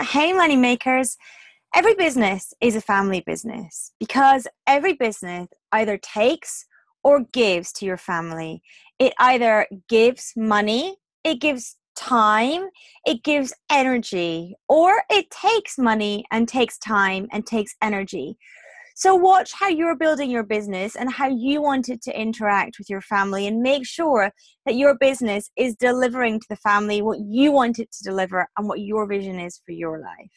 Hey, money makers. Every business is a family business because every business either takes or gives to your family. It either gives money, it gives time, it gives energy, or it takes money and takes time and takes energy. So, watch how you're building your business and how you want it to interact with your family, and make sure that your business is delivering to the family what you want it to deliver and what your vision is for your life.